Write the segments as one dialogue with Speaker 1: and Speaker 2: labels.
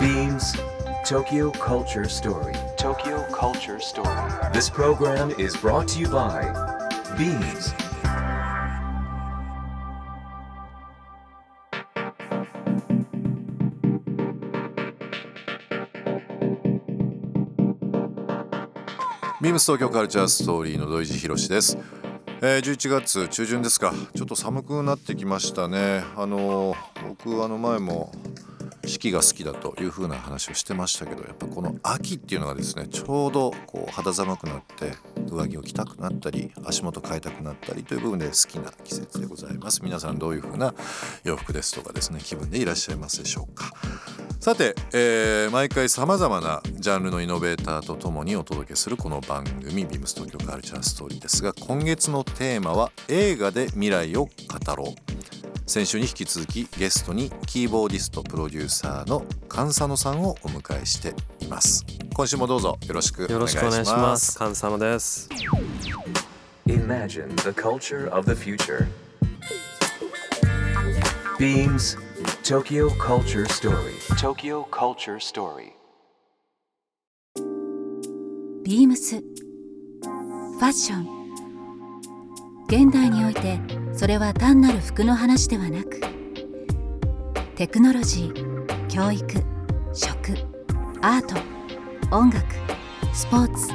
Speaker 1: Beams Tokyo Culture Story. Tokyo Culture Story. This program is brought to you by Beams.
Speaker 2: ビームス東京カルチャーストーリーの土井地博です、えー、11月中旬ですか。ちょっと寒くなってきましたね。あの僕あの前も四季が好きだという風な話をしてましたけどやっぱこの秋っていうのがですねちょうどこう肌寒くなって上着を着たくなったり足元変えたくなったりという部分で好きな季節でございます。皆さんどういう風な洋服ですとかですね気分でいらっしゃいますでしょうか。さて、えー毎回さまざまなジャンルのイノベーターとともにお届けするこの番組「ビームス東京カルチャーストーリー」ですが今月のテーマは「映画で未来を語ろう」先週に引き続きゲストにキーボーディストプロデューサーの菅佐野さんをお迎えしています今週もどうぞよろしくお願いします
Speaker 3: しくお願いします。カンサムです。
Speaker 1: Imagine the culture of the future. Beams Tokyo Culture Story. Tokyo Culture Story.
Speaker 4: ビームスファッション現代においてそれは単なる服の話ではなくテクノロジー教育食アート音楽スポーツ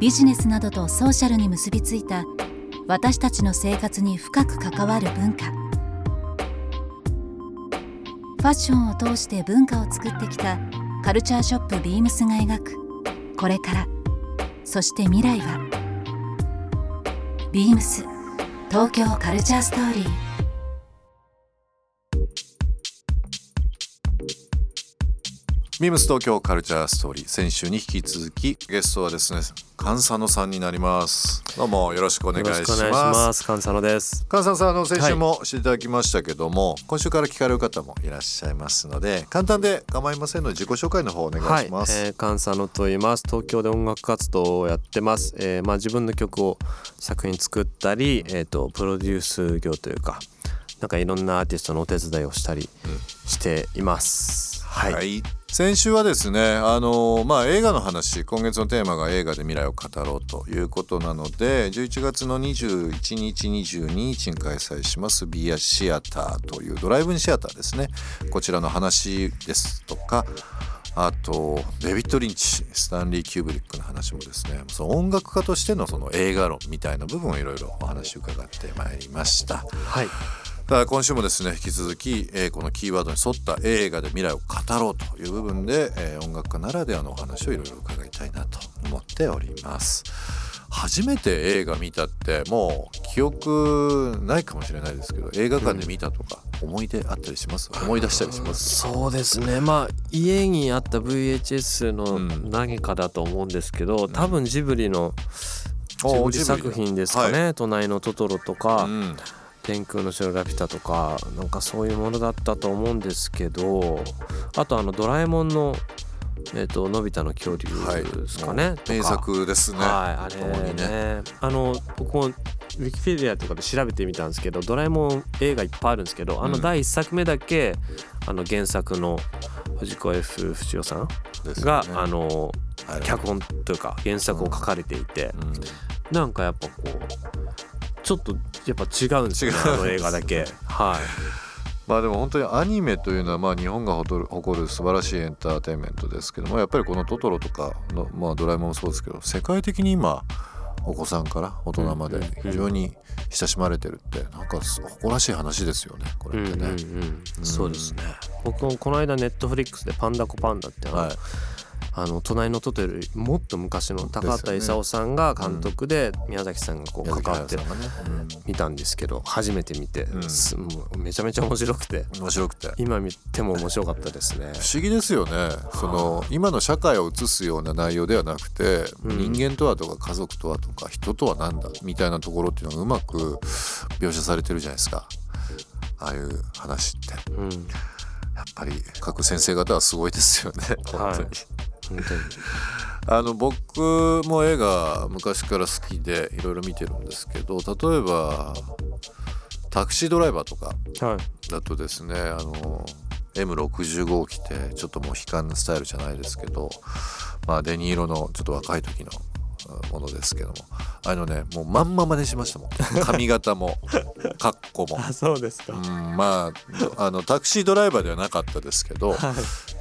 Speaker 4: ビジネスなどとソーシャルに結びついた私たちの生活に深く関わる文化ファッションを通して文化を作ってきたカルチャーショップビームスが描く。これから。そして未来は。ビームス。東京カルチャーストーリー。
Speaker 2: ビームス東京カルチャーストーリー先週に引き続きゲストはですね菅佐野さんになりますどうもよろしくお願いし
Speaker 3: よろしくお願いし
Speaker 2: ます
Speaker 3: ます。カンサノです。
Speaker 2: 菅佐野さんあの先週もしていただきましたけども、今週から聞かれる方もいらっしゃいますので簡単で構いませんので自己紹介の方お願いします、
Speaker 3: はい、えー、カンサノと言います。東京で音楽活動をやってます。えー、まあ自分の曲を作品作ったり、えっ、とプロデュース業というか、なんかいろんなアーティストのお手伝いをしたりしています。はい。
Speaker 2: はい先週はですねあのまあ映画の話今月のテーマが映画で未来を語ろうということなので11月の21日22日に開催しますビアシアターというドライブインシアターですねこちらの話ですとかあとデビッド・リンチスタンリー・キューブリックの話もですねその音楽家としてのその映画論みたいな部分をいろいろお話を伺ってまいりました。
Speaker 3: はい。
Speaker 2: ただ今週もですね引き続き、えーこのキーワードに沿った映画で未来を語ろうという部分で、えー音楽家ならではのお話をいろいろ伺いたいなと思っております。初めて映画見たってもう記憶ないかもしれないですけど映画館で見たとか思い出あったりします、思い出したりします？
Speaker 3: そうですね。まあ家にあった VHS
Speaker 2: うん。
Speaker 3: の何かだと思うんですけど、多分ジブリの
Speaker 2: お
Speaker 3: ジブリ作品ですかね「隣のトトロ」とか、
Speaker 2: うん
Speaker 3: 天空の城ラピュタとかなんかそういうものだったと思うんですけどあとあのドラえもんのえっ、とのび太の恐竜ですかね、
Speaker 2: もう
Speaker 3: とか。
Speaker 2: 名作ですね、
Speaker 3: はいあれ
Speaker 2: 共に
Speaker 3: ね。あの僕もウィキペディアとかで調べてみたんですけどドラえもん映画いっぱいあるんですけどあの
Speaker 2: うん。
Speaker 3: 第1作目だけ、あの原作の藤子 F 不二雄さん
Speaker 2: ですよ
Speaker 3: が、
Speaker 2: ね。
Speaker 3: あの
Speaker 2: はい
Speaker 3: 脚本というか原作を書かれていて、
Speaker 2: うん。
Speaker 3: なんかやっぱこうちょっとやっぱ違うんですよね。あの映画だけ。はい。
Speaker 2: まあでも本当にアニメというのはまあ日本が誇る誇る素晴らしいエンターテインメントですけどもやっぱりこの「トトロ」とかの、まあ、ドラえもんもそうですけど世界的に今お子さんから大人まで非常に親しまれてるってなんか誇らしい話ですよねこれってね。
Speaker 3: うんうんうん、そうですね。僕もこの間ネットフリックスで「パンダコパンダ」って
Speaker 2: はい
Speaker 3: あの隣のトトロよりもっと昔の高畑勲さんが監督で宮崎さんがこう
Speaker 2: 宮
Speaker 3: 関わって見たんですけど初めて見て、
Speaker 2: うん。
Speaker 3: めちゃめちゃ面白くて。
Speaker 2: うん面白くて。
Speaker 3: 今見ても面白かったですね。
Speaker 2: 不思議ですよね。その今の社会を映すような内容ではなくて、
Speaker 3: うん。
Speaker 2: 人間とはとか家族とはとか人とは何だみたいなところっていうのがうまく描写されてるじゃないですか。ああいう話って。
Speaker 3: うん、
Speaker 2: やっぱり各先生方はすごいですよね。本当に、あの僕も映画昔から好きでいろいろ見てるんですけど例えばタクシードライバーとか
Speaker 3: はい。
Speaker 2: だとですねあの M65 を着てちょっともう悲観スタイルじゃないですけど、まあ、デニーロのちょっと若い時のものですけどもあのねもうまんま真似しましたもん。髪型も格好も。
Speaker 3: あそうですか、
Speaker 2: うん、まああのタクシードライバーではなかったですけど、
Speaker 3: はい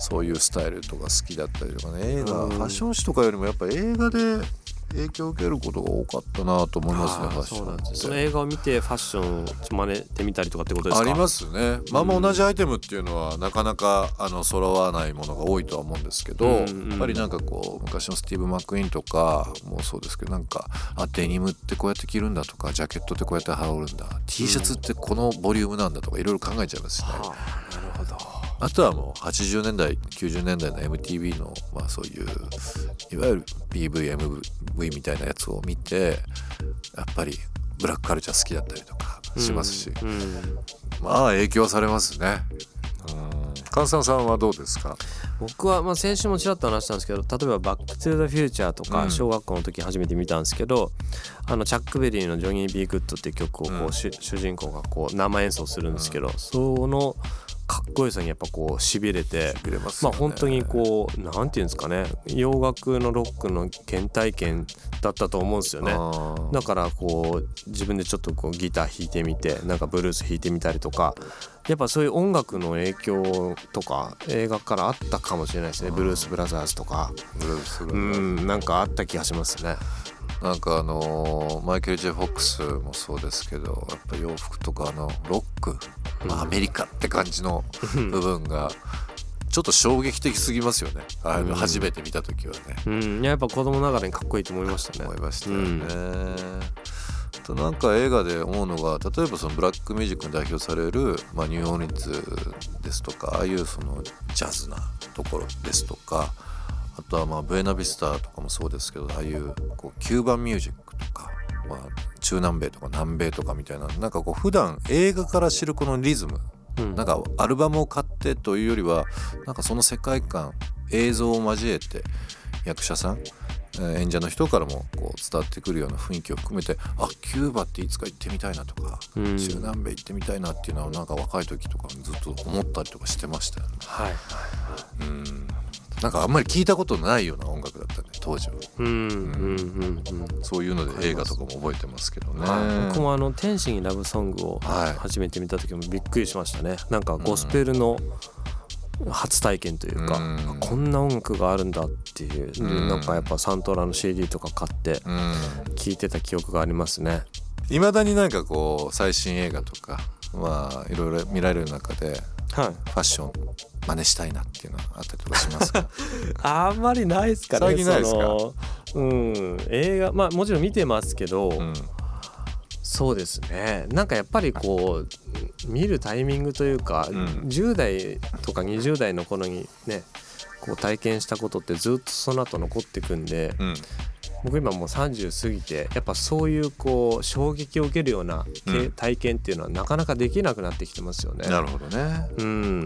Speaker 2: そういうスタイルとか好きだったりとかね。映画
Speaker 3: うん
Speaker 2: ファッション誌とかよりもやっぱ映画で影響を受けることが多かったなと思いますねファッションって。
Speaker 3: ですその映画を見てファッションを真似てみたりとかってことですか
Speaker 2: ありますね。まあまあ同じアイテムっていうのはなかなかあの揃わないものが多いとは思うんですけど、
Speaker 3: うんうん。
Speaker 2: やっぱりなんかこう昔のスティーブ・マック・イーンとかもそうですけどなんかあデニムってこうやって着るんだとかジャケットってこうやって羽織るんだ T シャツってこのボリュームなんだとかいろいろ考えちゃいますしね、
Speaker 3: はあなるほど
Speaker 2: あとはもう80年代90年代の MTV のまあそういういわゆる PVMV みたいなやつを見てやっぱりブラックカルチャー好きだったりとかしますし、
Speaker 3: うんうん。
Speaker 2: まあ影響されますね。うん。菅さんさんはどうですか？
Speaker 3: 僕はまあ先週もちらっと話したんですけど例えば「バック・トゥ・ザ・フューチャー」とか
Speaker 2: うん。
Speaker 3: 小学校の時初めて見たんですけど、あのチャック・ベリーの「ジョニー・ビー・グッド」っていう曲をこう、
Speaker 2: うん。
Speaker 3: 主主人公がこう生演奏するんですけど、そのかっこよさにやっぱこうしびれて
Speaker 2: 見れまね。
Speaker 3: まあ本当にこうなんていうんですかね。洋楽のロックの原体験だったと思うんですよね。だからこう自分でちょっとこうギター弾いてみてなんかブルース弾いてみたりとか。やっぱそういう音楽の影響とか映画からあったかもしれないですね。ブルース・ブラザーズとか。
Speaker 2: ブルースブ
Speaker 3: う
Speaker 2: ラザーズ。
Speaker 3: んなんかあった気がしますね。
Speaker 2: なんかあのーマイケル・ジェ・フォックスもそうですけどやっぱ洋服とかあのロック、まあアメリカって感じの部分がちょっと衝撃的すぎますよねあの
Speaker 3: うん
Speaker 2: 初めて見た時はね。
Speaker 3: うん、やっぱ子供ながらにかっこいいと思いましたね。
Speaker 2: 思いましたよね。
Speaker 3: うん
Speaker 2: あとなんか映画で思うのが例えばそのブラックミュージックに代表される、まあ、ニューオーリンズですとかああいうそのジャズなところですとかあとはまあブエナビスタとかもそうですけどああいうこうキューバンミュージックとか、まあ、中南米とか南米とかみたいななんかこう普段映画から知るこのリズム
Speaker 3: うん
Speaker 2: なんかアルバムを買ってというよりはなんかその世界観映像を交えて役者さんえー演者の人からもこう伝わってくるような雰囲気を含めてあキューバっていつか行ってみたいなとか、
Speaker 3: うん
Speaker 2: 中南米行ってみたいなっていうのはなんか若い時とかにずっと思ったりとかしてましたよね。
Speaker 3: はい。
Speaker 2: うんなんかあんまり聞いたことないような音楽だったね当時は。
Speaker 3: うんうんうんうん。
Speaker 2: そういうので映画とかも覚えてますけどね。
Speaker 3: はい僕もあの「天使にラブソング」を
Speaker 2: はい。
Speaker 3: 初めて見た時もびっくりしましたね。なんかゴスペルの初体験というか、
Speaker 2: うん。
Speaker 3: あこんな音楽があるんだっていう、で
Speaker 2: うん。
Speaker 3: なんかやっぱサントラの CD とか買って
Speaker 2: うん。
Speaker 3: 聴いてた記憶がありますね。
Speaker 2: いまだになんかこう最新映画とかまあいろいろ見られる中で
Speaker 3: はい。
Speaker 2: ファッション真似したいなっていうのはあったりとかしますか？
Speaker 3: あんまりないですかね
Speaker 2: 最近ないですか？
Speaker 3: うん。映画まあもちろん見てますけど、
Speaker 2: うん。
Speaker 3: そうですね。なんかやっぱりこう見るタイミングというか、
Speaker 2: うん。
Speaker 3: 10代とか20代の頃にねこう体験したことってずっとその後残ってくんで
Speaker 2: うん。
Speaker 3: 僕今もう30過ぎてやっぱそういうこう衝撃を受けるようなけ
Speaker 2: うん。
Speaker 3: 体験っていうのはなかなかできなくなってきてますよね。
Speaker 2: なるほどね。
Speaker 3: うん。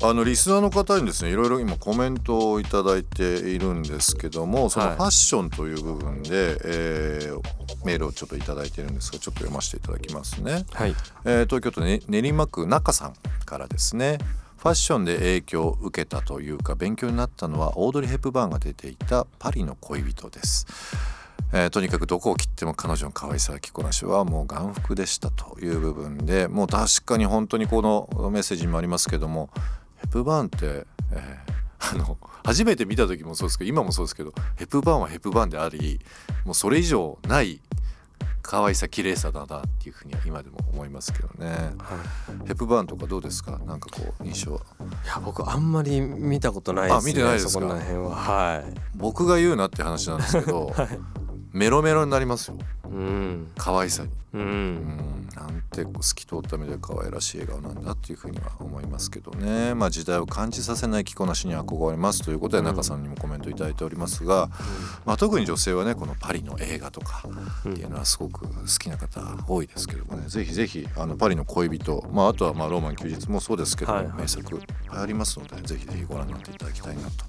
Speaker 2: あのリスナーの方にですねいろいろ今コメントをいただいているんですけどもその
Speaker 3: はい。
Speaker 2: ファッションという部分で、えーメールをちょっといただいているんですがちょっと読ませていただきますね。
Speaker 3: はい。
Speaker 2: えー東京都、ね、練馬区中さんからですねファッションで影響を受けたというか勉強になったのはオードリー・ヘップバーンが出ていた「パリの恋人」です。えーとにかくどこを切っても彼女の可愛さ着こなしはもう眼福でしたという部分でもう確かに本当にこのメッセージにもありますけどもヘップバーンって、えーあの初めて見た時もそうですけど今もそうですけどヘップバーンはヘップバーンでありもうそれ以上ない可愛さ綺麗さだなっていうふうには今でも思いますけどね。ヘップバーンとかどうですか？なんかこう印象。はい
Speaker 3: や僕あんまり見たことないですね
Speaker 2: あ見てないですか？
Speaker 3: は。はい。
Speaker 2: 僕が言うなって話なんですけど、メロメロになりますよ
Speaker 3: うん。
Speaker 2: 可愛さに。
Speaker 3: う
Speaker 2: うん。んなんて透き通った目で可愛らしい笑顔なんだっていうふうには思いますけどね。まあ時代を感じさせない着こなしに憧れます。ということで中さんにもコメントいただいておりますが、まあ、特に女性はねこのパリの映画とかっていうのはすごく好きな方多いですけどもね。ぜひぜひあのパリの恋人、まあ、あとはまあローマン休日もそうですけども、
Speaker 3: はいはい。
Speaker 2: 名作いっぱいありますのでぜひぜひご覧になっていただきたいなと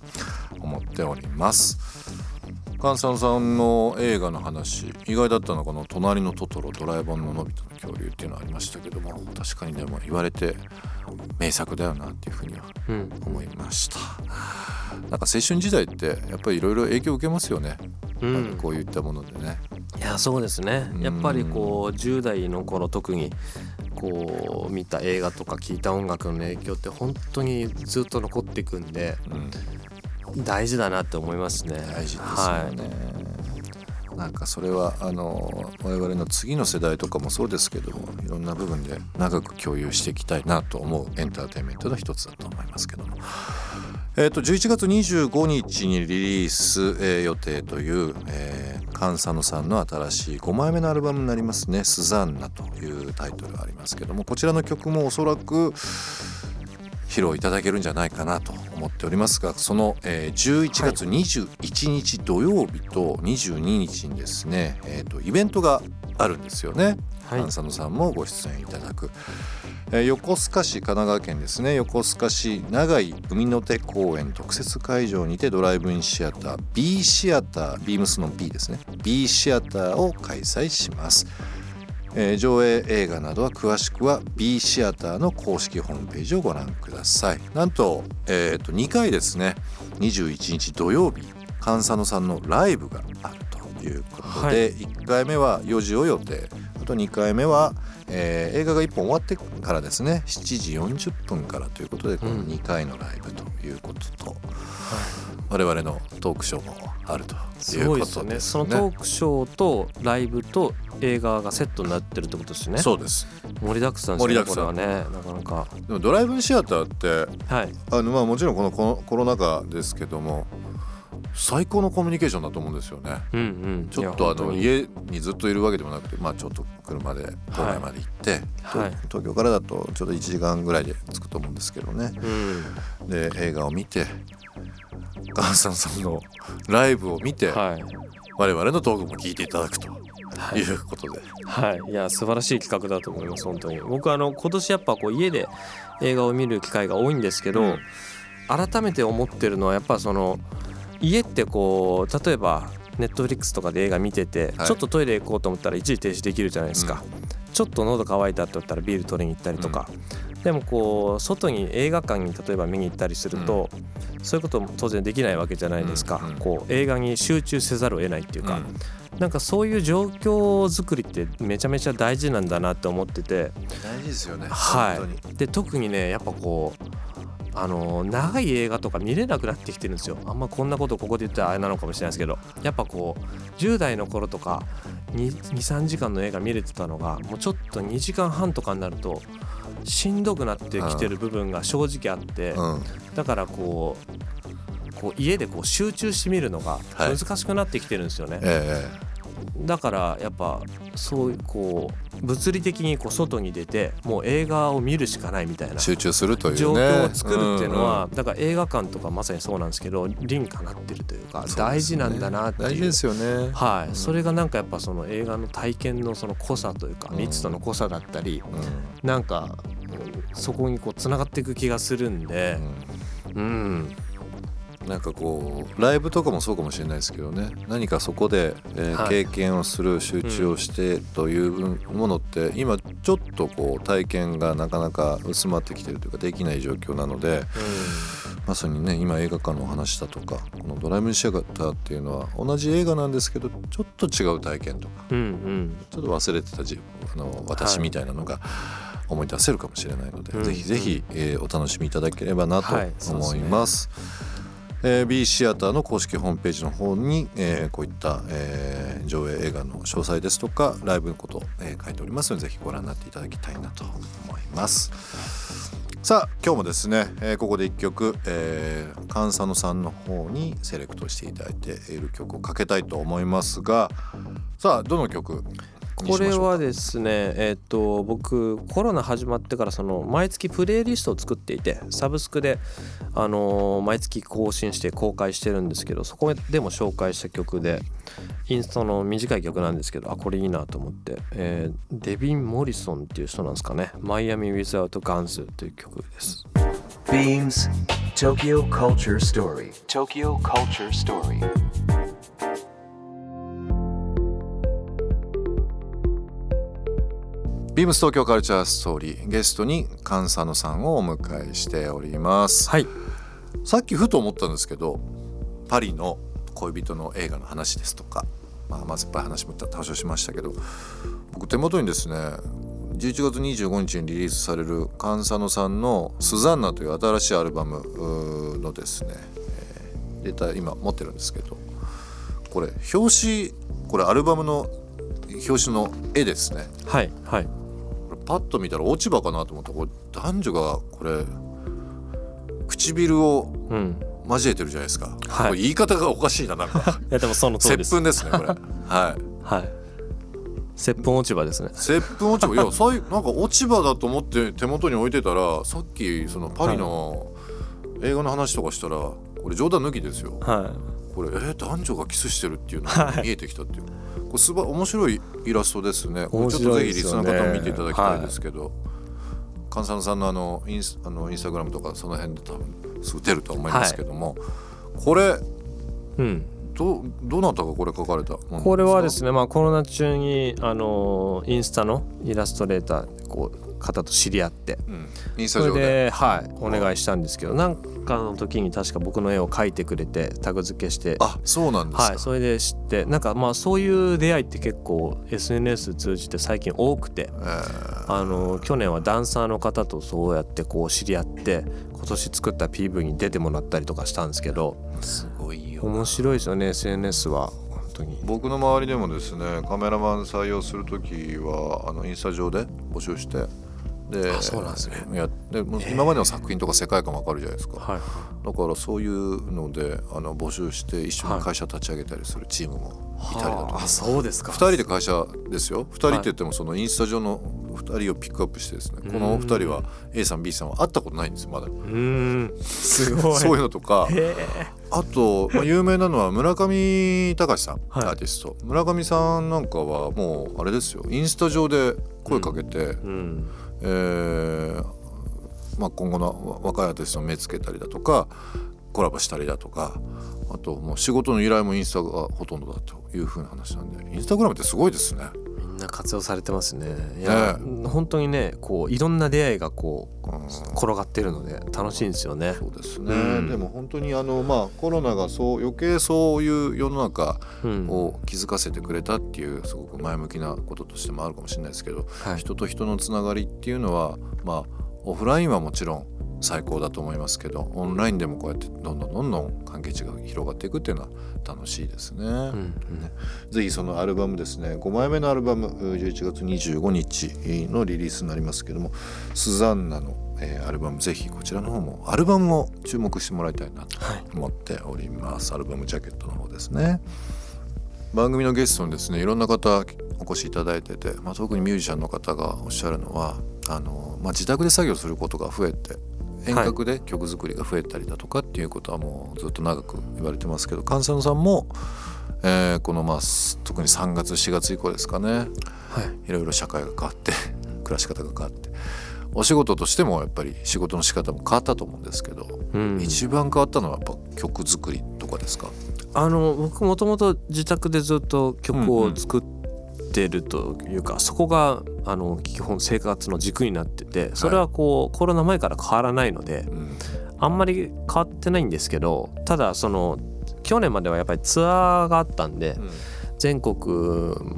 Speaker 2: 思っております。菅さんさんの映画の話意外だったのはこの「隣のトトロドラえもんののび太の恐竜」っていうのはありましたけども確かにでも言われて名作だよなっていうふうには
Speaker 3: うん
Speaker 2: 思いました。なんか青春時代ってやっぱりいろいろ影響を受けますよね、
Speaker 3: うん
Speaker 2: こういったものでね。
Speaker 3: いやそうですね。
Speaker 2: うん。
Speaker 3: やっぱりこう10代の頃特にこう見た映画とか聴いた音楽の影響って本当にずっと残っていくんで
Speaker 2: うん
Speaker 3: 大事だなって思いますね。
Speaker 2: 大事ですよ
Speaker 3: はい、
Speaker 2: なんかそれはあの我々の次の世代とかもそうですけどもいろんな部分で長く共有していきたいなと思うエンターテインメントの一つだと思いますけども。えー、と11月25日にリリース、えー予定という、えー、カンサノさんの新しい5枚目のアルバムになりますね「スザンナ」というタイトルがありますけどもこちらの曲もおそらく披露いただけるんじゃないかなと思っておりますがその、えー11月21日土曜日と22日にですね、えーとイベントがあるんですよね。
Speaker 3: はい。
Speaker 2: カンサノさんもご出演いただく、えー横須賀市神奈川県ですね。横須賀市長井海の手公園特設会場にてドライブインシアター B シアタービームスの B ですね。B シアターを開催します。えー上映映画などは詳しくは B シアターの公式ホームページをご覧ください。なんと,、えーと2回ですね21日土曜日菅佐野さんのライブがあるということで、
Speaker 3: はい。
Speaker 2: 1回目は4時を予定。あと2回目は、えー映画が1本終わってからですね7時40分からということでこの2回のライブということと、我々のトークショーもあると
Speaker 3: す
Speaker 2: いうこ
Speaker 3: ごいですよね
Speaker 2: とですね。
Speaker 3: そのトークショーとライブと映画がセットになってるってことですね。
Speaker 2: そうです。
Speaker 3: 盛りだくさんですねこれはねなかなか。
Speaker 2: でもドライブシアターって
Speaker 3: はい。
Speaker 2: あのまあもちろんこのコロナ禍ですけども最高のコミュニケーションだと思うんですよね。
Speaker 3: うんうん。
Speaker 2: ちょっとあの家にずっといるわけでもなくて、まあ、ちょっと車で都内まで行って、
Speaker 3: はい。
Speaker 2: と東京からだとちょうど1時間ぐらいで着くと思うんですけどね。
Speaker 3: うん。
Speaker 2: で映画を見てガンさんさんのライブを見て、
Speaker 3: はい。
Speaker 2: 我々のトークも聞いていただくと
Speaker 3: はい
Speaker 2: いうことで、
Speaker 3: はい、いや素晴らしい企画だと思います本当に。僕あの今年やっぱこう家で映画を見る機会が多いんですけど、
Speaker 2: うん。
Speaker 3: 改めて思ってるのはやっぱその家ってこう例えばネットフリックスとかで映画見てて、
Speaker 2: はい。
Speaker 3: ちょっとトイレ行こうと思ったら一時停止できるじゃないですか、ちょっと喉乾いたって言ったらビール取りに行ったりとか、でもこう外に映画館に例えば見に行ったりすると、そういうことも当然できないわけじゃないですか、
Speaker 2: うんうん
Speaker 3: こう映画に集中せざるを得ないっていうか、
Speaker 2: うん。
Speaker 3: なんかそういう状況作りってめちゃめちゃ大事なんだなって思ってて。
Speaker 2: 大事ですよね、
Speaker 3: はい。で特にねやっぱこうあの長い映画とか見れなくなってきてるんですよ。あんまこんなことここで言ったらあれなのかもしれないですけど。やっぱこう10代の頃とか23時間の映画見れてたのがもうちょっと2時間半とかになるとしんどくなってきてる部分が正直あって
Speaker 2: うん。
Speaker 3: だからこうこう家でこう集中して見るのが
Speaker 2: はい。
Speaker 3: 難しくなってきてるんですよね。
Speaker 2: え
Speaker 3: だからやっぱそういうこう物理的にこう外に出てもう映画を見るしかないみたいな
Speaker 2: え集中するというね。
Speaker 3: 状況を作るっていうのは、
Speaker 2: んん。
Speaker 3: だから映画館とかまさにそうなんですけど理にかなってるというか大事なんだなっていう。
Speaker 2: 大事ですよね、
Speaker 3: はい、
Speaker 2: うん
Speaker 3: それがなんかやっぱその映画の体験のその濃さというか
Speaker 2: うん。
Speaker 3: 密度の濃さだったり
Speaker 2: うん。
Speaker 3: なんかうんそこにこうつながっていく気がするんで
Speaker 2: うん。
Speaker 3: うん
Speaker 2: なんかこうライブとかもそうかもしれないですけどね。何かそこで、えー
Speaker 3: はい。
Speaker 2: 経験をする集中をしてというものって、今ちょっとこう体験がなかなか薄まってきてるというかできない状況なのでまさにね今映画館のお話だとかこの「ドライブシアター」っていうのは同じ映画なんですけどちょっと違う体験とか
Speaker 3: うんうん。
Speaker 2: ちょっと忘れてた自あの私みたいなのが思い出せるかもしれないので、
Speaker 3: うん。
Speaker 2: ぜひぜひ、えーお楽しみいただければなと
Speaker 3: はいそうですね。
Speaker 2: 思います。えー B シアターの公式ホームページの方に、えーこういった、えー上映映画の詳細ですとかライブのこと、えー書いておりますのでぜひご覧になっていただきたいなと思います。さあ今日もですね、えーここで一曲、えー、佐野さんの方にセレクトしていただいている曲をかけたいと思いますがさあどの曲？
Speaker 3: これはですねえっ、と僕コロナ始まってからその毎月プレイリストを作っていてサブスクであのー毎月更新して公開してるんですけどそこでも紹介した曲でインストの短い曲なんですけどあこれいいなと思って、えーデビン・モリソンっていう人なんですかね「マイアミ・ウィズ・アウト・ガンズ」という曲です。
Speaker 1: Beams Tokyo Culture Story. Tokyo Culture Story.
Speaker 2: ビームス東京カルチャーストーリーゲストに菅佐野さんをお迎えしております、
Speaker 3: はい。
Speaker 2: さっきふと思ったんですけどパリの恋人の映画の話ですとか、まあ、甘酸っぱい話も多少しましたけど僕手元にですね11月25日にリリースされる菅佐野さんの「スザンナ」という新しいアルバムのですね、えーデータ今持ってるんですけどこれ表紙これアルバムの表紙の絵ですね。
Speaker 3: はいはい
Speaker 2: パッと見たら落ち葉かなと思ったらこれ男女がこれ唇を
Speaker 3: うん。
Speaker 2: 交えてるじゃないですか、
Speaker 3: はい。
Speaker 2: これ言い方がおかしいななんか。
Speaker 3: いやでもその通りです。
Speaker 2: 接吻ですねこれ。はい。
Speaker 3: はい。接吻落ち葉ですね。
Speaker 2: 接吻落ち葉。いやさいなんか落ち葉だと思って手元に置いてたらさっきそのパリの映画の話とかしたらこれ冗談抜きですよ。
Speaker 3: は
Speaker 2: これえー男女がキスしてるっていうのが見えてきたっていう、これすば面白いイラストですね。これちょっとぜひリスナーの方も見ていただきたいですけど菅佐野さんのあのインスあのインスタグラムとかその辺で多分すぐ出るとは思いますけども、これ
Speaker 3: いうん。
Speaker 2: どどなたがこれ書かれた
Speaker 3: これはですねまあコロナ中にあのインスタのイラストレーターこう方と知り合って。
Speaker 2: うん、インスタ上で。
Speaker 3: ではいお願いしたんですけどなんかの時に確か僕の絵を描いてくれてタグ付けして。
Speaker 2: あそうなんですか、
Speaker 3: はいそれで知ってなんかまあそういう出会いって結構 SNS 通じて最近多くて。
Speaker 2: えー。
Speaker 3: あの去年はダンサーの方とそうやってこう知り合って今年作った PV に出てもらったりとかしたんですけど。
Speaker 2: すごいよ
Speaker 3: 面白いですよね SNS は。本当に。
Speaker 2: 僕の周りでもですねカメラマン採用する時はあのインスタ上で募集してで
Speaker 3: あそうなんですね。
Speaker 2: やで今までの作品とか世界観わかるじゃないですか、
Speaker 3: はい
Speaker 2: だからそういうのであの募集して一緒に会社立ち上げたりするチームもい。たりだとか、
Speaker 3: あそうですか。
Speaker 2: 2人で会社ですよ。2人って言ってもそのインスタ上の2人をピックアップしてですねこの2人は A さん B さんは会ったことないんですよまだ。
Speaker 3: すごい。
Speaker 2: そういうのとか。
Speaker 3: へ
Speaker 2: あと、まあ、有名なのは村上隆さん、
Speaker 3: はい。
Speaker 2: アーティスト。村上さんなんかはもうあれですよ。インスタ上で声かけて、
Speaker 3: えうん
Speaker 2: えーまあ、今後の若いアーティストを目つけたりだとかコラボしたりだとかあともう仕事の依頼もインスタがほとんどだというふうな話なんでインスタグラムってすごいですね。
Speaker 3: な活用されてますね。いや、本当にねこういろんな出会いがこう
Speaker 2: うん。
Speaker 3: 転がってるので楽しいんですよね。
Speaker 2: そうですね、
Speaker 3: うん。
Speaker 2: でも本当にあの、まあ、コロナがそう余計そういう世の中
Speaker 3: うん。
Speaker 2: を気づかせてくれたっていうすごく前向きなこととしてもあるかもしれないですけど、
Speaker 3: はい。
Speaker 2: 人と人のつながりっていうのはまあオフラインはもちろん最高だと思いますけどオンラインでもこうやってどんどんどんどん関係値が広がっていくっていうのは楽しいですね。
Speaker 3: うんうん。
Speaker 2: ぜひそのアルバムですね5枚目のアルバム11月25日のリリースになりますけどもスザンナの、えーアルバムぜひこちらの方もアルバムを注目してもらいたいなと
Speaker 3: はい
Speaker 2: 思っております。アルバムジャケットの方ですね。番組のゲストにですねいろんな方お越しいただいてて、まあ、特にミュージシャンの方がおっしゃるのはあの、まあ、自宅で作業することが増えて遠隔で曲作りが増えたりだとかっていうことはもうずっと長く言われてますけど菅佐野さんも、えーこのまあす特に3月4月以降ですかね。
Speaker 3: はい。
Speaker 2: いろいろ社会が変わって 暮らし方が変わって。お仕事としてもやっぱり仕事の仕方も変わったと思うんですけど、
Speaker 3: うん。
Speaker 2: 一番変わったのはやっぱ曲作りとかですか？
Speaker 3: あの僕もともと自宅でずっと曲を作ってるというか、そこがあの基本生活の軸になっててそれはこう、コロナ前から変わらないので
Speaker 2: うん。
Speaker 3: あんまり変わってないんですけどただその去年まではやっぱりツアーがあったんで、全国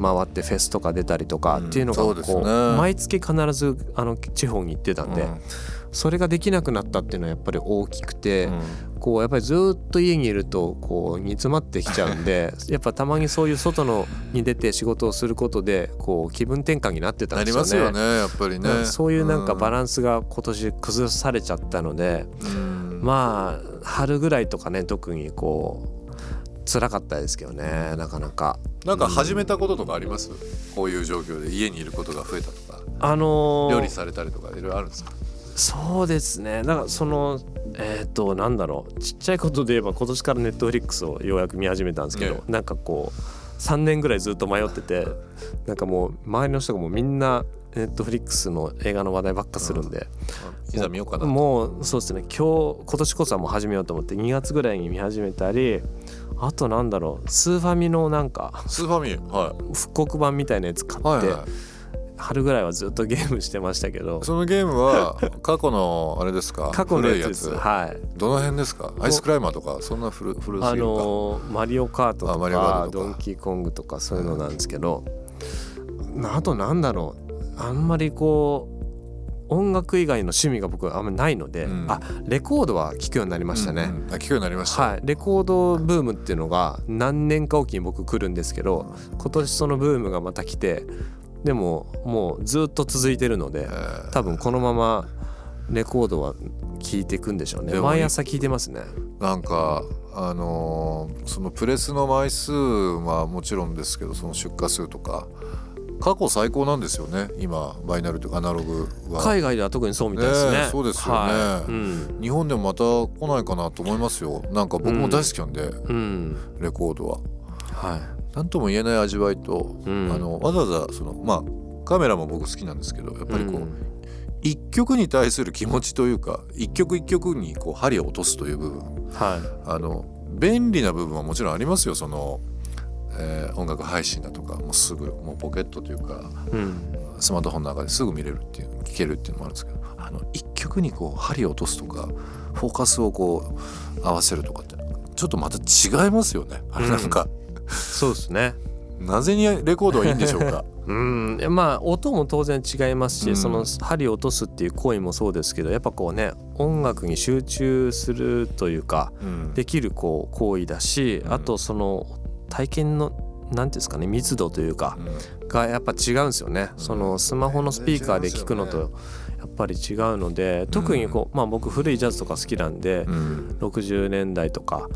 Speaker 3: 回ってフェスとか出たりとかっていうのがこう、毎月必ずあの地方に行ってたんで、それができなくなったっていうのはやっぱり大きくて、こうやっぱりずっと家にいるとこう煮詰まってきちゃうんでやっぱたまにそういう外のに出て仕事をすることでこう気分転換になってたんですよね。
Speaker 2: ますよねやっぱりね。
Speaker 3: うん。そういうなんかバ
Speaker 2: ン
Speaker 3: ランスが今年崩されちゃったので、
Speaker 2: うん。
Speaker 3: まあ春ぐらいとかね特にこう辛かったですけどねなかなか。
Speaker 2: なんか始めたこととかあります？こういう状況で家にいることが増えたとか。
Speaker 3: あのー
Speaker 2: 料理されたりとかいろいろあるんですか？
Speaker 3: そうですね。だからそのえっ、となんだろう。ちっちゃいことで言えば今年からネットフリックスをようやく見始めたんですけど、
Speaker 2: ね
Speaker 3: なんかこう3年ぐらいずっと迷っててなんかもう周りの人がもうみんなネットフリックスの映画の話題ばっかするんで、
Speaker 2: いざ見ようかなと。
Speaker 3: もうそうですね。今日今年こそはもう始めようと思って2月ぐらいに見始めたりあとなんだろう。スーファミのなんか
Speaker 2: スーファミは
Speaker 3: 復刻版みたいなやつ買って、
Speaker 2: いはいはい
Speaker 3: 春ぐらいはずっとゲームしてましたけど。
Speaker 2: そのゲームは過去のあれですか？
Speaker 3: 過去のやつ？はい。
Speaker 2: どの辺ですか？アイスクライマーとかそんな古古すぎ
Speaker 3: あのーマリオカートとかドンキーコングとかそういうのなんですけど、あとなんだろう。あんまりこう音楽以外の趣味が僕あんまりないので、
Speaker 2: うん。
Speaker 3: あレコードは聴くようになりましたね、
Speaker 2: うんうん。あ聞くようになりました、
Speaker 3: はい、レコードブームっていうのが何年かおきに僕来るんですけど今年そのブームがまた来てでももうずっと続いてるので
Speaker 2: えー。
Speaker 3: 多分このままレコードは聴いていくんでしょうね。毎朝聴いてますね。
Speaker 2: なんかあのーそのプレスの枚数はもちろんですけどその出荷数とか過去最高なんですよね。今バイナルというかアナログは。
Speaker 3: 海外では特にそうみたいですね。
Speaker 2: ねえそうですよね。
Speaker 3: はい。うん。
Speaker 2: 日本でもまた来ないかなと思いますよ。なんか僕も大好きなんで、
Speaker 3: うん。
Speaker 2: レコードは。
Speaker 3: はい
Speaker 2: 何とも言えない味わいと、
Speaker 3: うん。
Speaker 2: あのわざわざそのまあカメラも僕好きなんですけどやっぱりこう、
Speaker 3: うん。
Speaker 2: 一曲に対する気持ちというか一曲一曲にこう針を落とすという部分。
Speaker 3: はい。
Speaker 2: あの便利な部分はもちろんありますよ。その、えー音楽配信だとかもうすぐもうポケットというか
Speaker 3: うん。
Speaker 2: スマートフォンの中ですぐ見れるっていう聴けるっていうのもあるんですけどあの一曲にこう針を落とすとかフォーカスをこう合わせるとかってちょっとまた違いますよね。あれなんか、
Speaker 3: そうですね。
Speaker 2: なぜにレコードはいいんでしょうか？
Speaker 3: うん。まあ音も当然違いますし、
Speaker 2: うん。
Speaker 3: その針を落とすっていう行為もそうですけどやっぱこうね音楽に集中するというか
Speaker 2: うん。
Speaker 3: できるこう行為だし、
Speaker 2: うん。
Speaker 3: あとその体験の何ていうんですかね密度というか
Speaker 2: うん。
Speaker 3: がやっぱ違うんですよね、そのスマホのスピーカーで聞くのとやっぱり違うので特にこう、まあ僕古いジャズとか好きなんで、
Speaker 2: うん。
Speaker 3: 60年代とか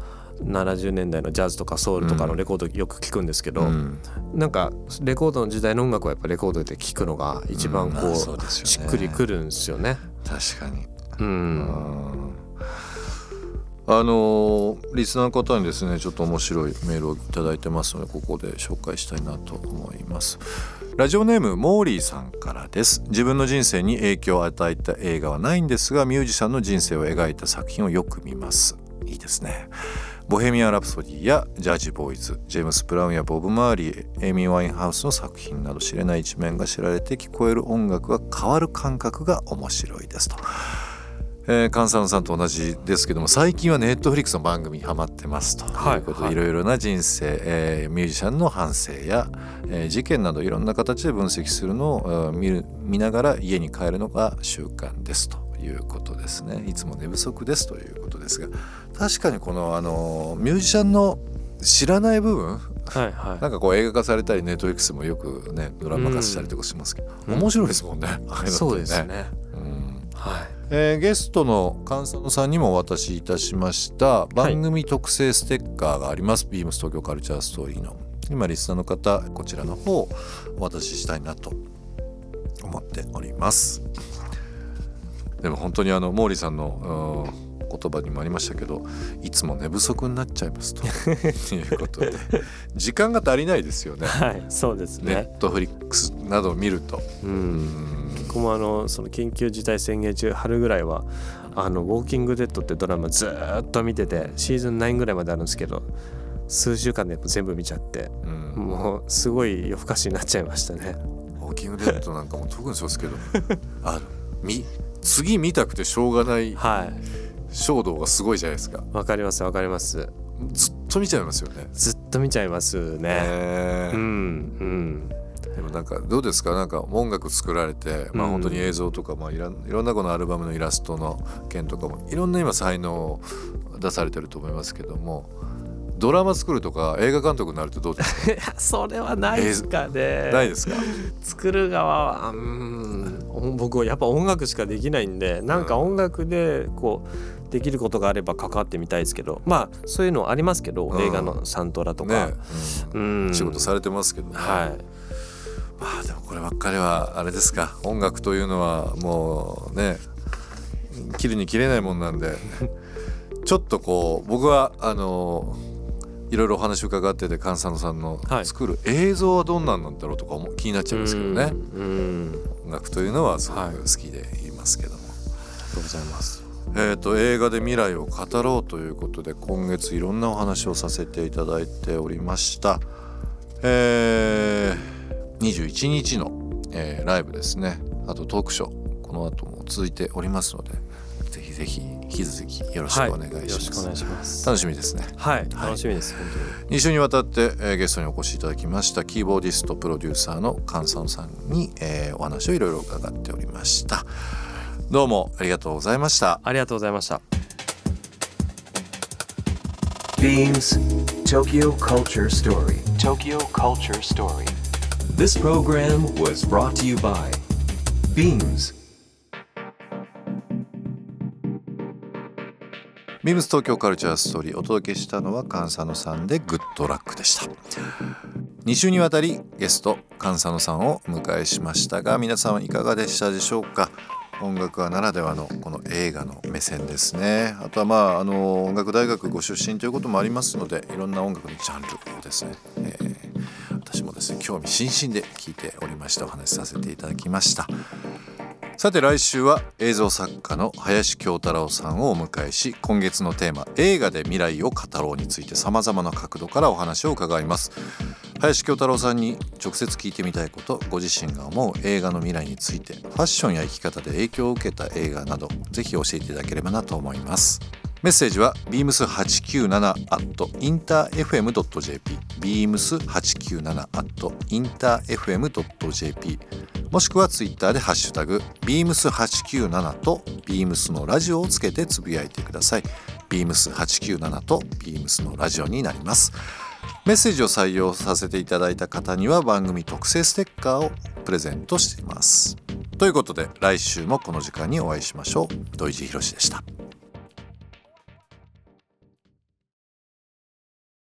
Speaker 3: 70年代のジャズとかソウルとかのレコードよく聞くんですけど、
Speaker 2: うん。
Speaker 3: なんかレコードの時代の音楽はやっぱレコードで聴くのが一番こ
Speaker 2: う
Speaker 3: う,、
Speaker 2: そうね。
Speaker 3: しっくりくるんですよね。
Speaker 2: 確かに。
Speaker 3: うん、
Speaker 2: あのーリスナーの方にですねちょっと面白いメールをいただいてますのでここで紹介したいなと思います。ラジオネームモーリーさんからです。自分の人生に影響を与えた映画はないんですがミュージシャンの人生を描いた作品をよく見ます。いいですねボヘミアン・ラプソディやジャージ・ボーイズジェームス・ブラウンやボブ・マーリーエイミー・ワインハウスの作品など知れない一面が知られて聞こえる音楽が変わる感覚が面白いですと。えー、カンサンさんと同じですけども最近はネットフリックスの番組にハマってますと。
Speaker 3: はい。
Speaker 2: いうことで、
Speaker 3: はい。
Speaker 2: いろいろな人生、えーミュージシャンの反省や、えー事件などいろんな形で分析するのをえー見る見ながら家に帰るのが習慣ですということですね。いつも寝不足ですということですが確かにこのあのミュージシャンの知らない部分
Speaker 3: はいはい。
Speaker 2: なんかこう映画化されたりネットフリックスもよくねドラマ化したりとかしますけど、面白いですもんね、ああいのって
Speaker 3: そうですね。
Speaker 2: うん。
Speaker 3: はい。
Speaker 2: えーゲストの菅佐野さんにもお渡しいたしました。番組特製ステッカーがあります、ビームス東京カルチャーストーリーの。今リスナーの方こちらの方をお渡ししたいなと思っておりますでも本当にあの毛利さんのうん言葉にもありましたけどいつも寝不足になっちゃいますと。いうことで。時間が足りないですよね。
Speaker 3: はい、そうです
Speaker 2: ネ
Speaker 3: ね。
Speaker 2: ットフリックスなどを見ると。
Speaker 3: う。
Speaker 2: うん。ん
Speaker 3: 僕もあのその緊急事態宣言中春ぐらいはあのウォーキングデッドってドラマずーっと見ててシーズン9ぐらいまであるんですけど数週間で全部見ちゃって
Speaker 2: うん。
Speaker 3: もうすごい夜更かしになっちゃいましたね。
Speaker 2: ウォーキングデッドなんかも特にそうですけど。あのみ次見たくてしょうがない
Speaker 3: はい。
Speaker 2: 衝動がすごいじゃないですか
Speaker 3: わかりますわかります。
Speaker 2: ずっと見ちゃいますよね。
Speaker 3: ずっと見ちゃいますね。
Speaker 2: え
Speaker 3: うんうん。
Speaker 2: でもなんかどうですか？なんか音楽作られて、まあ、
Speaker 3: うん
Speaker 2: 本当に映像とか、まあ、いろんいろんなこのアルバムのイラストの件とかもいろんな今才能を出されてると思いますけどもドラマ作るとか映画監督になるとどうですか？
Speaker 3: それはないですかね。
Speaker 2: ないですか？
Speaker 3: 作る側はうん。僕はやっぱ音楽しかできないんでなんか音楽でこうできることがあれば関わってみたいですけどまあそういうのありますけど、
Speaker 2: うん。
Speaker 3: 映画のサントラとか、
Speaker 2: ね、
Speaker 3: う
Speaker 2: うん。
Speaker 3: ん、
Speaker 2: 仕事されてますけどね。
Speaker 3: はい。
Speaker 2: まあでもこればっかりはあれですか。音楽というのはもうね切るに切れないもんなんで。ちょっとこう僕はあのいろいろお話伺ってて菅佐野さんの
Speaker 3: はい。
Speaker 2: 作る映像はどんなんなんだろうとか気になっちゃいますけどね。
Speaker 3: うんうん。
Speaker 2: 音楽というのはすごく
Speaker 3: はい
Speaker 2: 好きでいますけども、
Speaker 3: ありがとうございます。
Speaker 2: えー、と映画で未来を語ろうということで今月いろんなお話をさせていただいておりました、えー21日の、えーライブですね。あとトークショーこの後も続いておりますのでぜひぜひ引き続きよろしくお願いします、
Speaker 3: よろしくお願いします。
Speaker 2: 楽しみですね。
Speaker 3: はい楽しみです、本当に。
Speaker 2: 2週にわたって、えーゲストにお越しいただきましたキーボーディストプロデューサーの菅さんさんに、えーお話をいろいろ伺っておりました。どうもありがとうございました。
Speaker 3: ありがとうございました。
Speaker 1: Beams Tokyo Culture Story. Tokyo Culture Story. This program was brought to you by Beams.
Speaker 2: ビームス東京カルチャーストーリーお届けしたのは菅佐野さんでグッドラックでした。2週にわたりゲスト菅佐野さんをお迎えしましたが皆さんはいかがでしたでしょうか？音楽はならではのこの映画の目線ですね。あとはまああの音楽大学ご出身ということもありますのでいろんな音楽のジャンルをですね、えー私もですね興味津々で聞いておりましてお話しさせていただきました。さて来週は映像作家の林京太郎さんをお迎えし今月のテーマ「映画で未来を語ろう」についてさまざまな角度からお話を伺います。林京太郎さんに直接聞いてみたいことご自身が思う映画の未来についてファッションや生き方で影響を受けた映画などぜひ教えていただければなと思います。メッセージは beams897-interfm.jp beams897-interfm.jp もしくはツイッターでハッシュタグ beams897 と beams のラジオをつけてつぶやいてください。beams897 と beams のラジオになります。メッセージを採用させていただいた方には番組特製ステッカーをプレゼントしています。ということで来週もこの時間にお会いしましょう。土井地博でした。